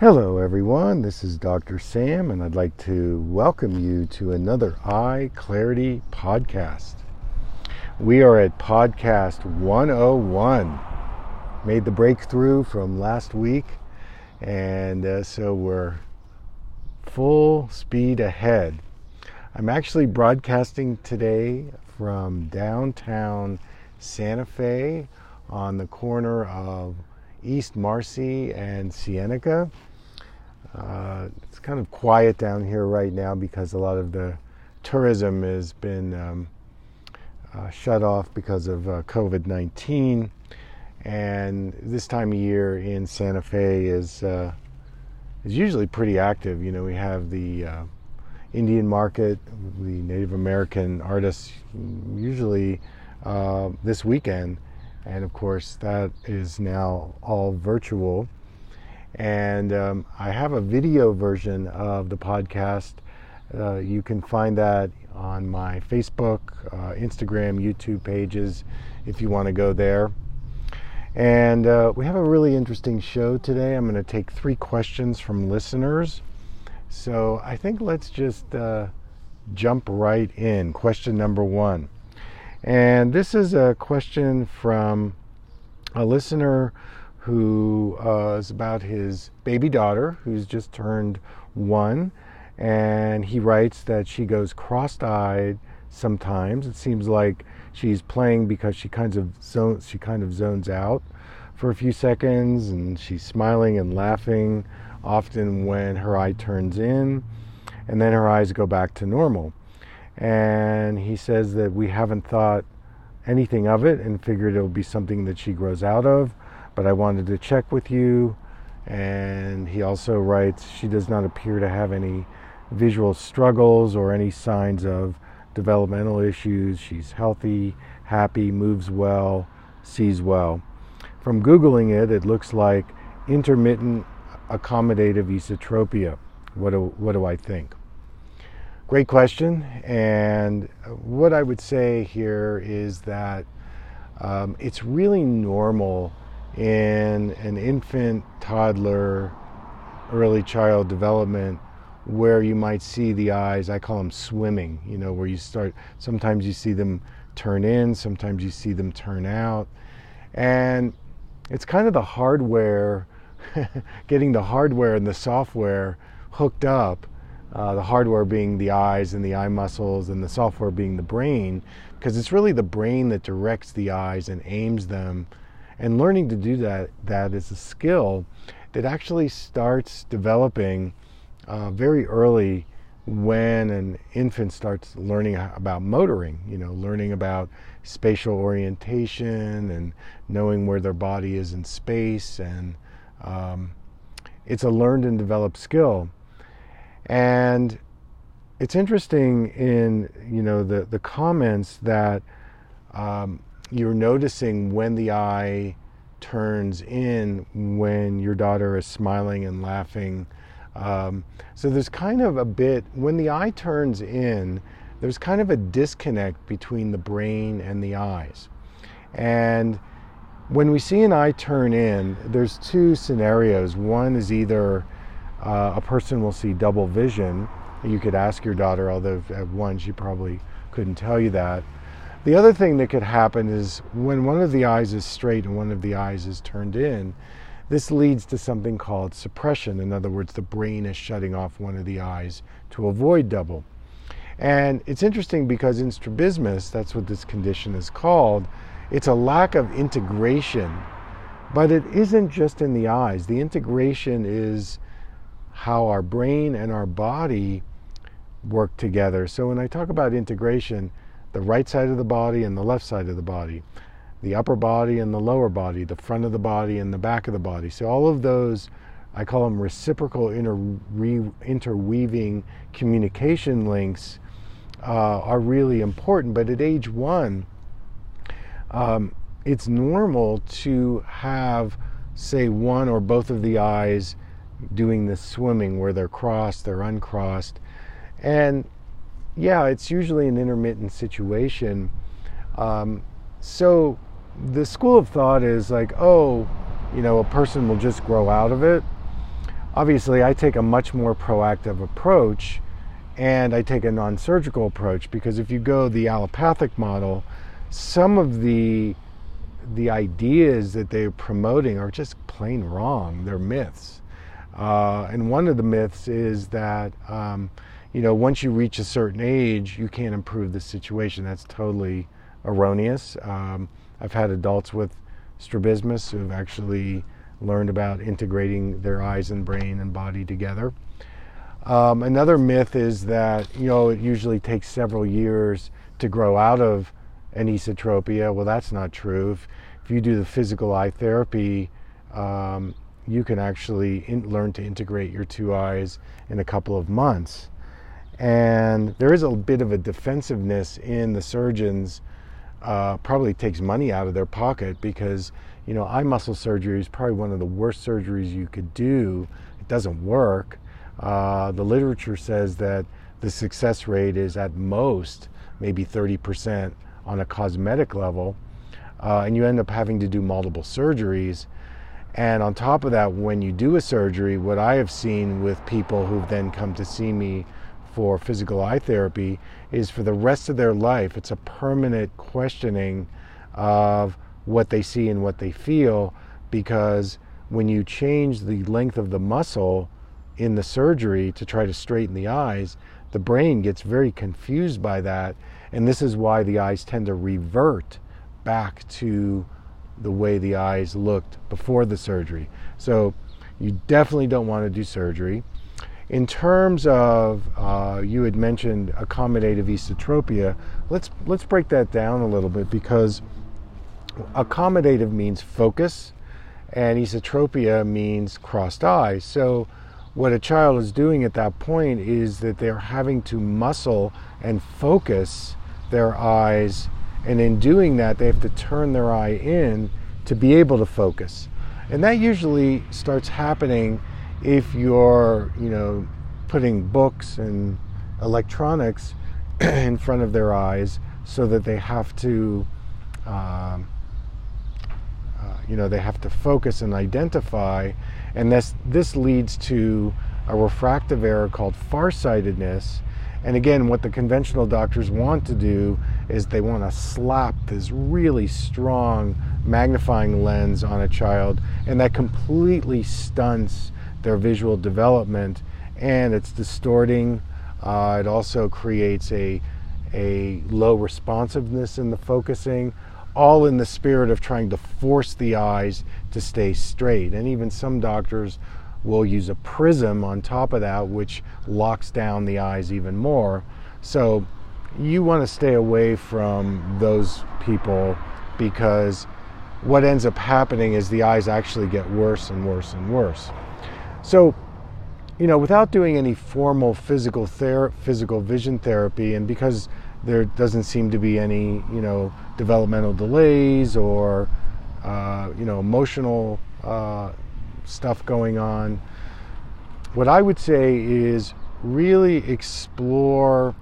Hello, everyone. This is Dr. Sam, and I'd like to welcome you to another Eye Clarity podcast. We are at podcast 101. Made the breakthrough from last week, and uh, so we're full speed ahead. I'm actually broadcasting today from downtown Santa Fe on the corner of East Marcy and Cienega. Uh, it's kind of quiet down here right now because a lot of the tourism has been um, uh, shut off because of uh, COVID 19. And this time of year in Santa Fe is, uh, is usually pretty active. You know, we have the uh, Indian market, the Native American artists, usually uh, this weekend. And of course, that is now all virtual. And um, I have a video version of the podcast. Uh, you can find that on my Facebook, uh, Instagram, YouTube pages if you want to go there. And uh, we have a really interesting show today. I'm going to take three questions from listeners. So I think let's just uh, jump right in. Question number one. And this is a question from a listener who uh, is about his baby daughter who's just turned one. And he writes that she goes cross eyed sometimes. It seems like she's playing because she kind of zones, she kind of zones out for a few seconds and she's smiling and laughing often when her eye turns in and then her eyes go back to normal. And he says that we haven't thought anything of it and figured it would be something that she grows out of but I wanted to check with you. And he also writes, she does not appear to have any visual struggles or any signs of developmental issues. She's healthy, happy, moves well, sees well. From Googling it, it looks like intermittent accommodative esotropia. What do, what do I think? Great question. And what I would say here is that um, it's really normal in an infant, toddler, early child development where you might see the eyes, I call them swimming, you know, where you start, sometimes you see them turn in, sometimes you see them turn out. And it's kind of the hardware, getting the hardware and the software hooked up, uh, the hardware being the eyes and the eye muscles, and the software being the brain, because it's really the brain that directs the eyes and aims them and learning to do that, that is a skill that actually starts developing uh, very early when an infant starts learning about motoring, you know, learning about spatial orientation and knowing where their body is in space. And um, it's a learned and developed skill. And it's interesting in, you know, the, the comments that um, you're noticing when the eye turns in when your daughter is smiling and laughing. Um, so there's kind of a bit, when the eye turns in, there's kind of a disconnect between the brain and the eyes. And when we see an eye turn in, there's two scenarios. One is either uh, a person will see double vision. You could ask your daughter, although at one she probably couldn't tell you that. The other thing that could happen is when one of the eyes is straight and one of the eyes is turned in, this leads to something called suppression. In other words, the brain is shutting off one of the eyes to avoid double. And it's interesting because in strabismus, that's what this condition is called, it's a lack of integration. But it isn't just in the eyes. The integration is how our brain and our body work together. So when I talk about integration, the right side of the body and the left side of the body, the upper body and the lower body, the front of the body and the back of the body. So all of those, I call them reciprocal inter- interweaving communication links, uh, are really important. But at age one, um, it's normal to have, say, one or both of the eyes doing this swimming where they're crossed, they're uncrossed. And yeah, it's usually an intermittent situation. Um, so the school of thought is like, oh, you know, a person will just grow out of it. obviously, I take a much more proactive approach and I take a non surgical approach because if you go the allopathic model, some of the the ideas that they're promoting are just plain wrong. They're myths. Uh, and one of the myths is that, um, you know, once you reach a certain age, you can't improve the situation. That's totally erroneous. Um, I've had adults with strabismus who've actually learned about integrating their eyes and brain and body together. Um, another myth is that you know it usually takes several years to grow out of an esotropia. Well, that's not true. If, if you do the physical eye therapy, um, you can actually in, learn to integrate your two eyes in a couple of months. And there is a bit of a defensiveness in the surgeons. Uh, probably takes money out of their pocket because you know eye muscle surgery is probably one of the worst surgeries you could do. It doesn't work uh, the literature says that the success rate is at most maybe 30% on a cosmetic level, uh, and you end up having to do multiple surgeries. And on top of that, when you do a surgery, what I have seen with people who've then come to see me for physical eye therapy is for the rest of their life, it's a permanent questioning of what they see and what they feel because when you change the length of the muscle, in the surgery to try to straighten the eyes, the brain gets very confused by that. And this is why the eyes tend to revert back to the way the eyes looked before the surgery. So you definitely don't want to do surgery. In terms of, uh, you had mentioned accommodative esotropia. Let's let's break that down a little bit because accommodative means focus, and esotropia means crossed eyes. So what a child is doing at that point is that they're having to muscle and focus their eyes and in doing that they have to turn their eye in to be able to focus and that usually starts happening if you're you know putting books and electronics in front of their eyes so that they have to um, uh, you know they have to focus and identify and this, this leads to a refractive error called farsightedness. And again, what the conventional doctors want to do is they want to slap this really strong magnifying lens on a child, and that completely stunts their visual development and it's distorting. Uh, it also creates a, a low responsiveness in the focusing all in the spirit of trying to force the eyes to stay straight. And even some doctors will use a prism on top of that, which locks down the eyes even more. So you want to stay away from those people because what ends up happening is the eyes actually get worse and worse and worse. So, you know, without doing any formal physical ther- physical vision therapy, and because there doesn't seem to be any, you know, developmental delays or, uh, you know, emotional uh, stuff going on. What I would say is really explore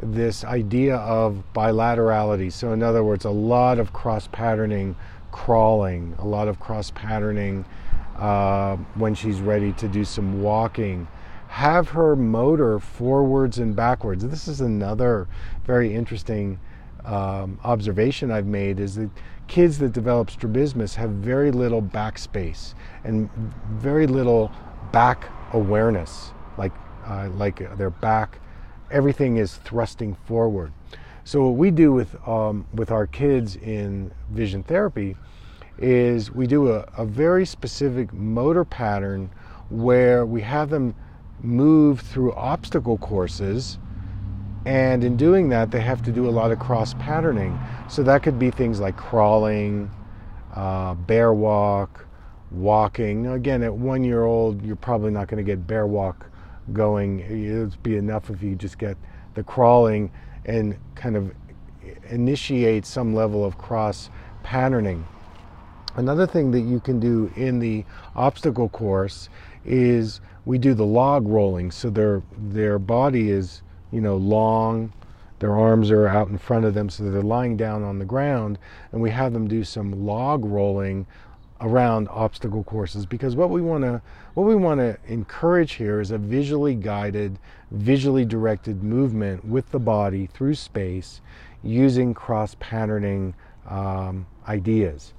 this idea of bilaterality. So, in other words, a lot of cross patterning, crawling, a lot of cross patterning uh, when she's ready to do some walking have her motor forwards and backwards. This is another very interesting um, observation I've made is that kids that develop strabismus have very little back space and very little back awareness, like uh, like their back, everything is thrusting forward. So what we do with um, with our kids in vision therapy is we do a, a very specific motor pattern where we have them move through obstacle courses. And in doing that, they have to do a lot of cross patterning. So that could be things like crawling, uh, bear walk, walking. Now, again, at one year old, you're probably not going to get bear walk going. It would be enough if you just get the crawling and kind of initiate some level of cross patterning. Another thing that you can do in the obstacle course is we do the log rolling so their their body is you know long their arms are out in front of them so they're lying down on the ground and we have them do some log rolling around obstacle courses because what we want to what we want to encourage here is a visually guided visually directed movement with the body through space using cross patterning um, ideas.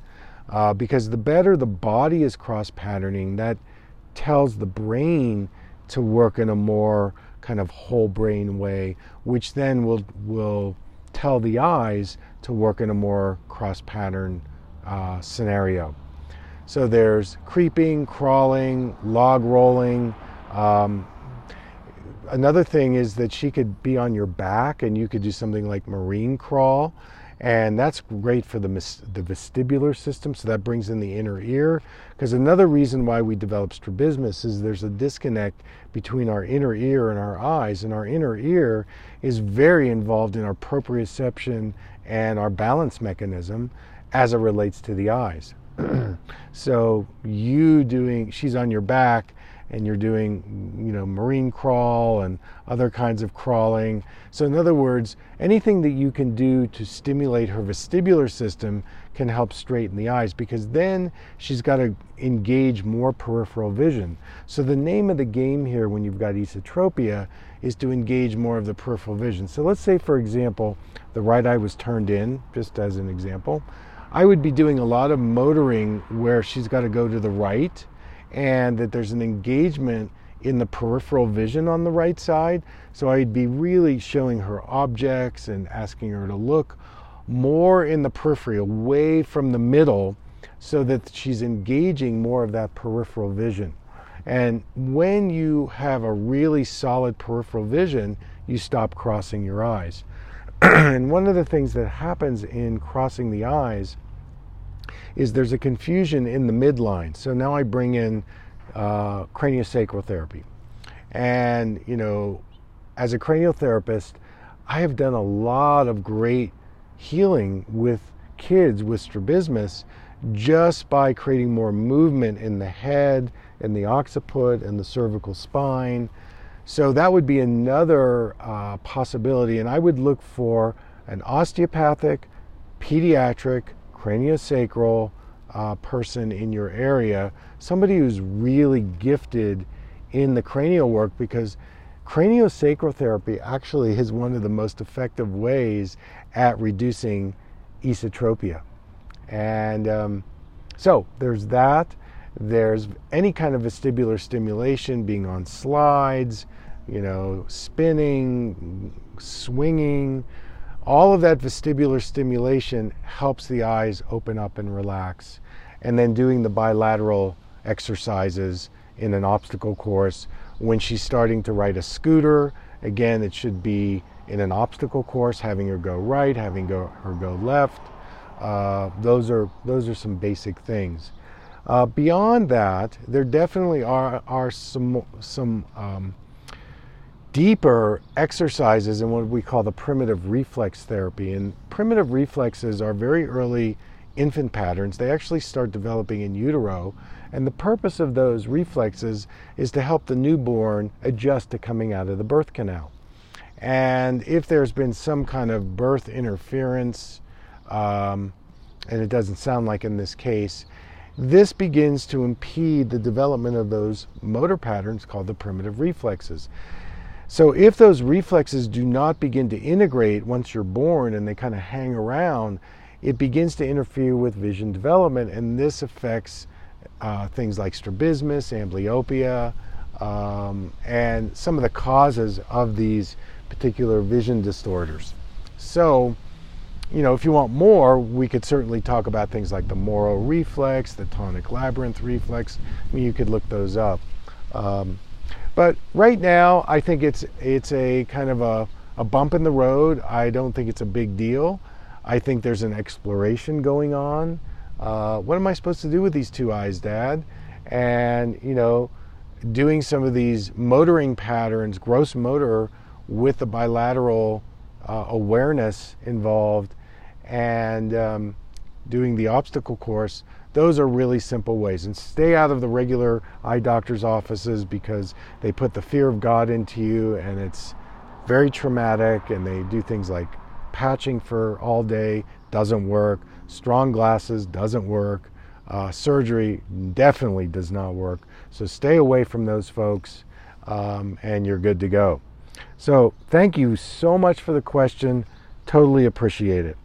Uh, because the better the body is cross patterning that tells the brain to work in a more kind of whole brain way which then will will tell the eyes to work in a more cross pattern uh, scenario so there's creeping, crawling, log rolling. Um, another thing is that she could be on your back and you could do something like marine crawl. And that's great for the, the vestibular system, so that brings in the inner ear. Because another reason why we develop strabismus is there's a disconnect between our inner ear and our eyes, and our inner ear is very involved in our proprioception and our balance mechanism as it relates to the eyes. so you doing she's on your back and you're doing you know marine crawl and other kinds of crawling. So in other words anything that you can do to stimulate her vestibular system can help straighten the eyes because then she's got to engage more peripheral vision. So the name of the game here when you've got esotropia is to engage more of the peripheral vision. So let's say for example the right eye was turned in just as an example. I would be doing a lot of motoring where she's got to go to the right and that there's an engagement in the peripheral vision on the right side. So I'd be really showing her objects and asking her to look more in the periphery, away from the middle, so that she's engaging more of that peripheral vision. And when you have a really solid peripheral vision, you stop crossing your eyes. and one of the things that happens in crossing the eyes is there's a confusion in the midline. So now I bring in uh, craniosacral therapy. And, you know, as a craniotherapist, I have done a lot of great healing with kids with strabismus just by creating more movement in the head and the occiput and the cervical spine. So that would be another uh, possibility. And I would look for an osteopathic, pediatric, craniosacral uh, person in your area, somebody who's really gifted in the cranial work because craniosacral therapy actually is one of the most effective ways at reducing esotropia. And um, so there's that. There's any kind of vestibular stimulation, being on slides, you know, spinning, swinging, all of that vestibular stimulation helps the eyes open up and relax. And then doing the bilateral exercises in an obstacle course. When she's starting to ride a scooter, again, it should be in an obstacle course, having her go right, having go, her go left. Uh, those are those are some basic things. Uh, beyond that, there definitely are are some some um, deeper exercises in what we call the primitive reflex therapy. And primitive reflexes are very early infant patterns. They actually start developing in utero. And the purpose of those reflexes is to help the newborn adjust to coming out of the birth canal. And if there's been some kind of birth interference, um, and it doesn't sound like in this case, this begins to impede the development of those motor patterns called the primitive reflexes. So if those reflexes do not begin to integrate once you're born and they kind of hang around, it begins to interfere with vision development, and this affects uh, things like strabismus, amblyopia, um, and some of the causes of these particular vision disorders. So, you know, if you want more, we could certainly talk about things like the Moro reflex, the tonic labyrinth reflex. I mean, you could look those up. Um, but right now, I think it's it's a kind of a, a bump in the road. I don't think it's a big deal. I think there's an exploration going on. Uh, what am I supposed to do with these two eyes, Dad? And you know, doing some of these motoring patterns, gross motor, with the bilateral uh, awareness involved, and um, doing the obstacle course those are really simple ways. And stay out of the regular eye doctor's offices because they put the fear of God into you and it's very traumatic. And they do things like patching for all day, doesn't work. Strong glasses, doesn't work. Uh, surgery definitely does not work. So stay away from those folks um, and you're good to go. So thank you so much for the question. Totally appreciate it.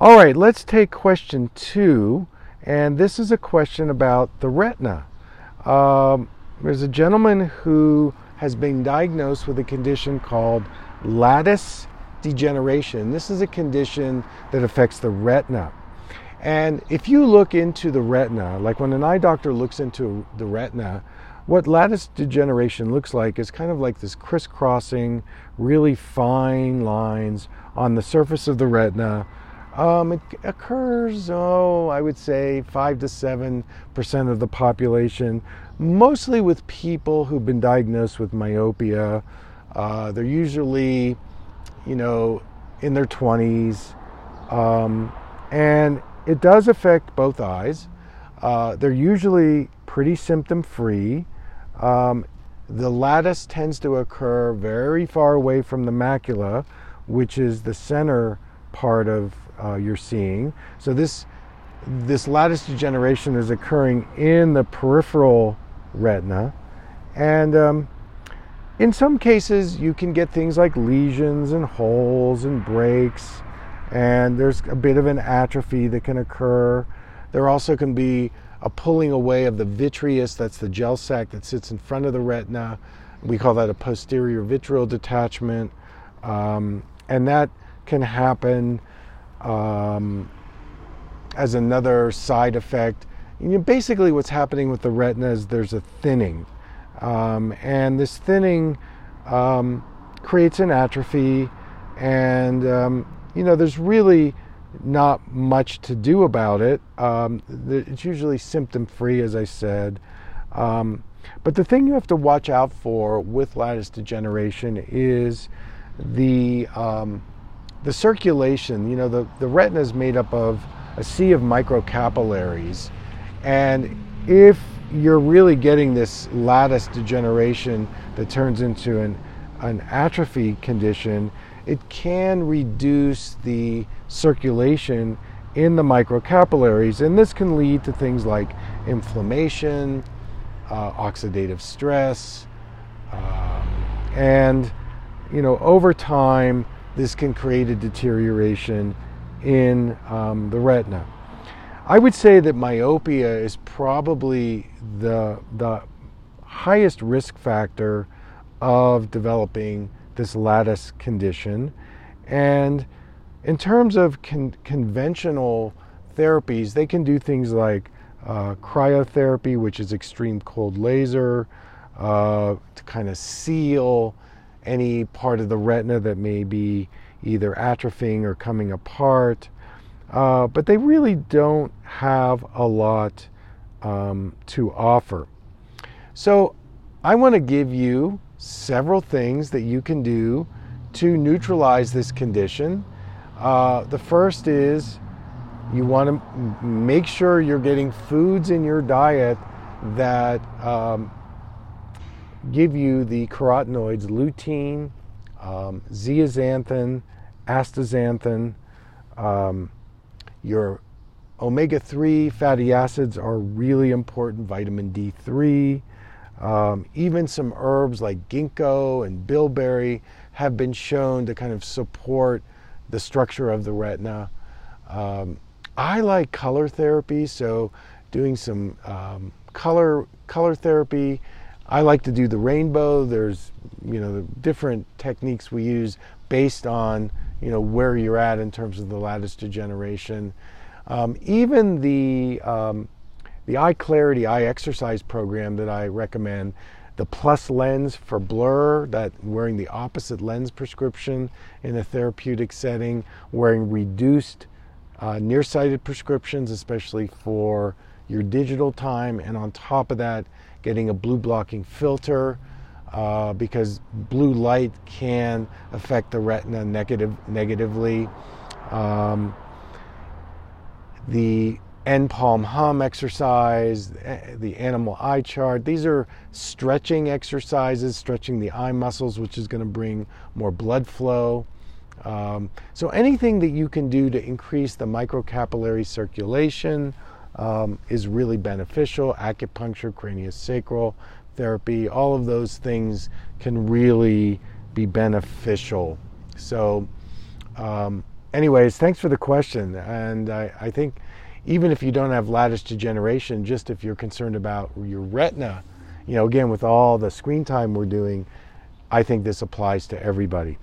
All right, let's take question two. And this is a question about the retina. Um, there's a gentleman who has been diagnosed with a condition called lattice degeneration. This is a condition that affects the retina. And if you look into the retina, like when an eye doctor looks into the retina, what lattice degeneration looks like is kind of like this crisscrossing, really fine lines on the surface of the retina. Um, it occurs, oh, I would say 5 to 7% of the population, mostly with people who've been diagnosed with myopia. Uh, they're usually, you know, in their 20s. Um, and it does affect both eyes. Uh, they're usually pretty symptom free. Um, the lattice tends to occur very far away from the macula, which is the center part of uh, your seeing. So this this lattice degeneration is occurring in the peripheral retina, and um, in some cases you can get things like lesions and holes and breaks and there's a bit of an atrophy that can occur. There also can be a pulling away of the vitreous, that's the gel sac that sits in front of the retina. We call that a posterior vitreal detachment. Um, and that can happen um, as another side effect. You know, basically, what's happening with the retina is there's a thinning. Um, and this thinning um, creates an atrophy, and um, you know, there's really not much to do about it. Um, it's usually symptom free, as I said. Um, but the thing you have to watch out for with lattice degeneration is the the circulation. You know, the, the retina is made up of a sea of microcapillaries, and if you're really getting this lattice degeneration that turns into an an atrophy condition, it can reduce the circulation in the microcapillaries, and this can lead to things like inflammation, uh, oxidative stress, um, and you know over time this can create a deterioration in um, the retina. I would say that myopia is probably the the highest risk factor of developing this lattice condition. And in terms of con- conventional therapies, they can do things like uh, cryotherapy, which is extreme cold laser, uh, to kind of seal any part of the retina that may be either atrophying or coming apart. Uh, but they really don't have a lot um, to offer. So I want to give you several things that you can do to neutralize this condition. Uh, the first is you want to make sure you're getting foods in your diet that um, give you the carotenoids lutein, um, zeaxanthin, astaxanthin. Um, your omega 3 fatty acids are really important, vitamin D3. Um, even some herbs like ginkgo and bilberry have been shown to kind of support the structure of the retina. Um, I like color therapy, so doing some um, color color therapy. I like to do the rainbow. There's you know the different techniques we use based on you know where you're at in terms of the lattice degeneration. Um, even the um, the eye clarity eye exercise program that I recommend, the plus lens for blur, that wearing the opposite lens prescription in a therapeutic setting, wearing reduced uh, nearsighted prescriptions, especially for your digital time, and on top of that, getting a blue blocking filter. Uh, because blue light can affect the retina negative, negatively. Um, the NPALM hum exercise, eh, the animal eye chart. These are stretching exercises, stretching the eye muscles, which is going to bring more blood flow. Um, so anything that you can do to increase the microcapillary circulation um, is really beneficial. Acupuncture, craniosacral therapy, all of those things can really be beneficial. So, um, anyways, thanks for the question. And I, I think even if you don't have lattice degeneration, just if you're concerned about your retina, you know, again, with all the screen time we're doing, I think this applies to everybody.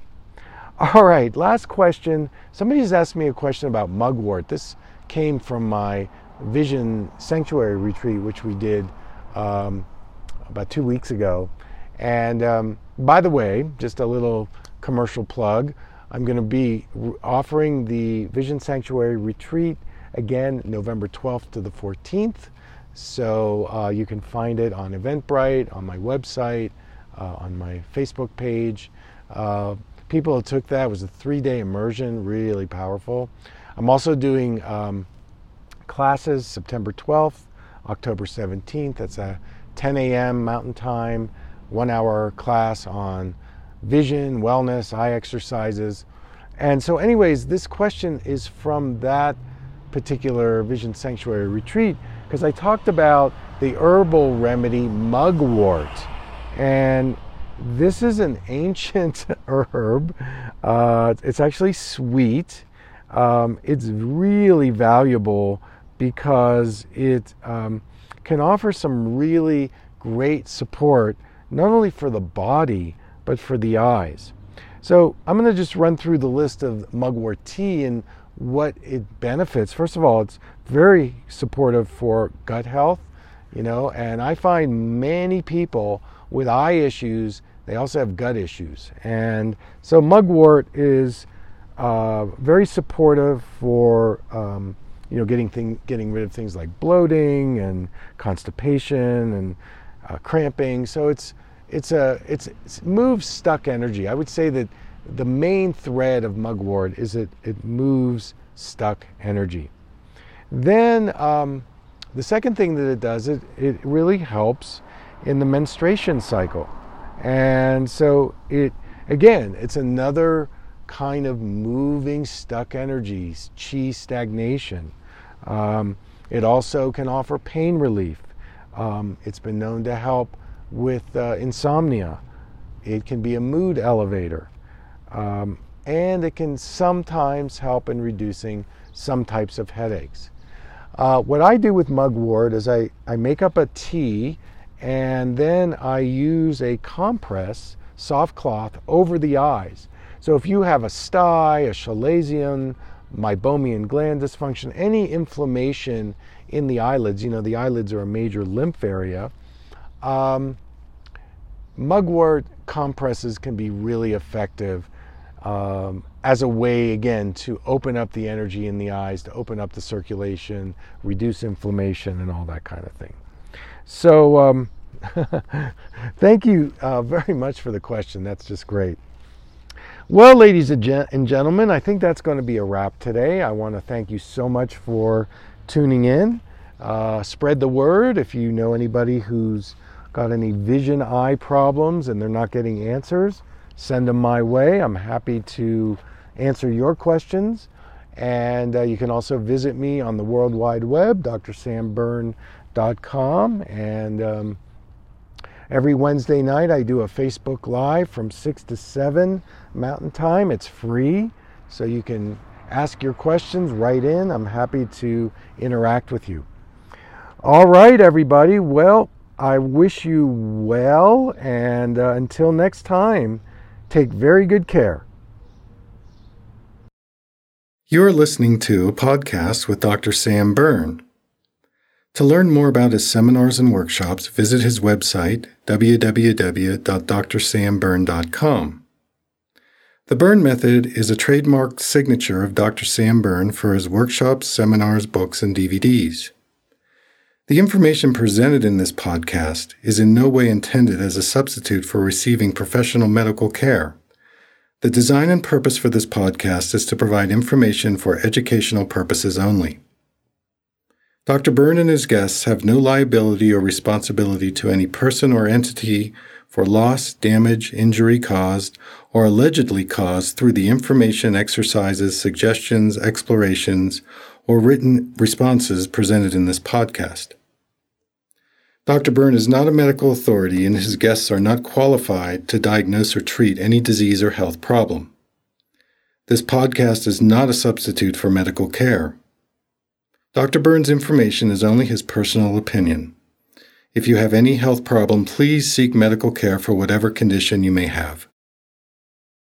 All right, last question. Somebody's asked me a question about mugwort. This came from my Vision Sanctuary retreat, which we did um, about two weeks ago. And um, by the way, just a little commercial plug I'm going to be offering the Vision Sanctuary retreat again November 12th to the 14th. So uh, you can find it on Eventbrite, on my website, uh, on my Facebook page. Uh, people took that It was a three-day immersion, really powerful. I'm also doing um, classes September 12th, October 17th. That's a 10 a.m. Mountain Time, one-hour class on vision, wellness, eye exercises. And so, anyways, this question is from that particular Vision Sanctuary retreat because I talked about the herbal remedy mugwort. And this is an ancient herb. Uh, it's actually sweet. Um, it's really valuable because it um, can offer some really great support, not only for the body, but for the eyes. So I'm going to just run through the list of mugwort tea and what it benefits. First of all, it's very supportive for gut health, you know, and I find many people with eye issues, they also have gut issues. And so mugwort is uh, very supportive for um, you know getting thing, getting rid of things like bloating and constipation and uh, cramping. So it's it's a it's, it's moves stuck energy. I would say that the main thread of mugwort is that it moves stuck energy. Then um, the second thing that it does, it, it really helps in the menstruation cycle. And so it again, it's another kind of moving stuck energies, chi stagnation. Um, it also can offer pain relief. Um, it's been known to help with uh, insomnia. It can be a mood elevator. Um, and it can sometimes help in reducing some types of headaches. Uh, what I do with mugwort is I, I make up a tea and then I use a compress, soft cloth, over the eyes. So if you have a stye, a chalazion, meibomian gland dysfunction, any inflammation in the eyelids, you know, the eyelids are a major lymph area, um, mugwort compresses can be really effective um, as a way, again, to open up the energy in the eyes, to open up the circulation, reduce inflammation, and all that kind of thing. So, um, thank you uh, very much for the question. That's just great. Well, ladies and gentlemen, I think that's going to be a wrap today. I want to thank you so much for tuning in. Uh, spread the word if you know anybody who's got any vision eye problems and they're not getting answers send them my way. I'm happy to answer your questions. And uh, you can also visit me on the World Wide Web, drsamberne.com. And um, every Wednesday night, I do a Facebook Live from 6 to 7 Mountain Time. It's free, so you can ask your questions right in. I'm happy to interact with you. All right, everybody. Well, I wish you well, and uh, until next time. Take very good care. You're listening to a podcast with Dr. Sam Berne. To learn more about his seminars and workshops, visit his website, www.drsamberne.com. The Berne Method is a trademarked signature of Dr. Sam Berne for his workshops, seminars, books, and DVDs. The information presented in this podcast is in no way intended as a substitute for receiving professional medical care. The design and purpose for this podcast is to provide information for educational purposes only. Dr. Berne and his guests have no liability or responsibility to any person or entity for loss, damage, injury caused, or allegedly caused through the information, exercises, suggestions, explorations, or written responses presented in this podcast. Dr. Berne is not a medical authority and his guests are not qualified to diagnose or treat any disease or health problem. This podcast is not a substitute for medical care. Dr. Berne's information is only his personal opinion. If you have any health problem, please seek medical care for whatever condition you may have.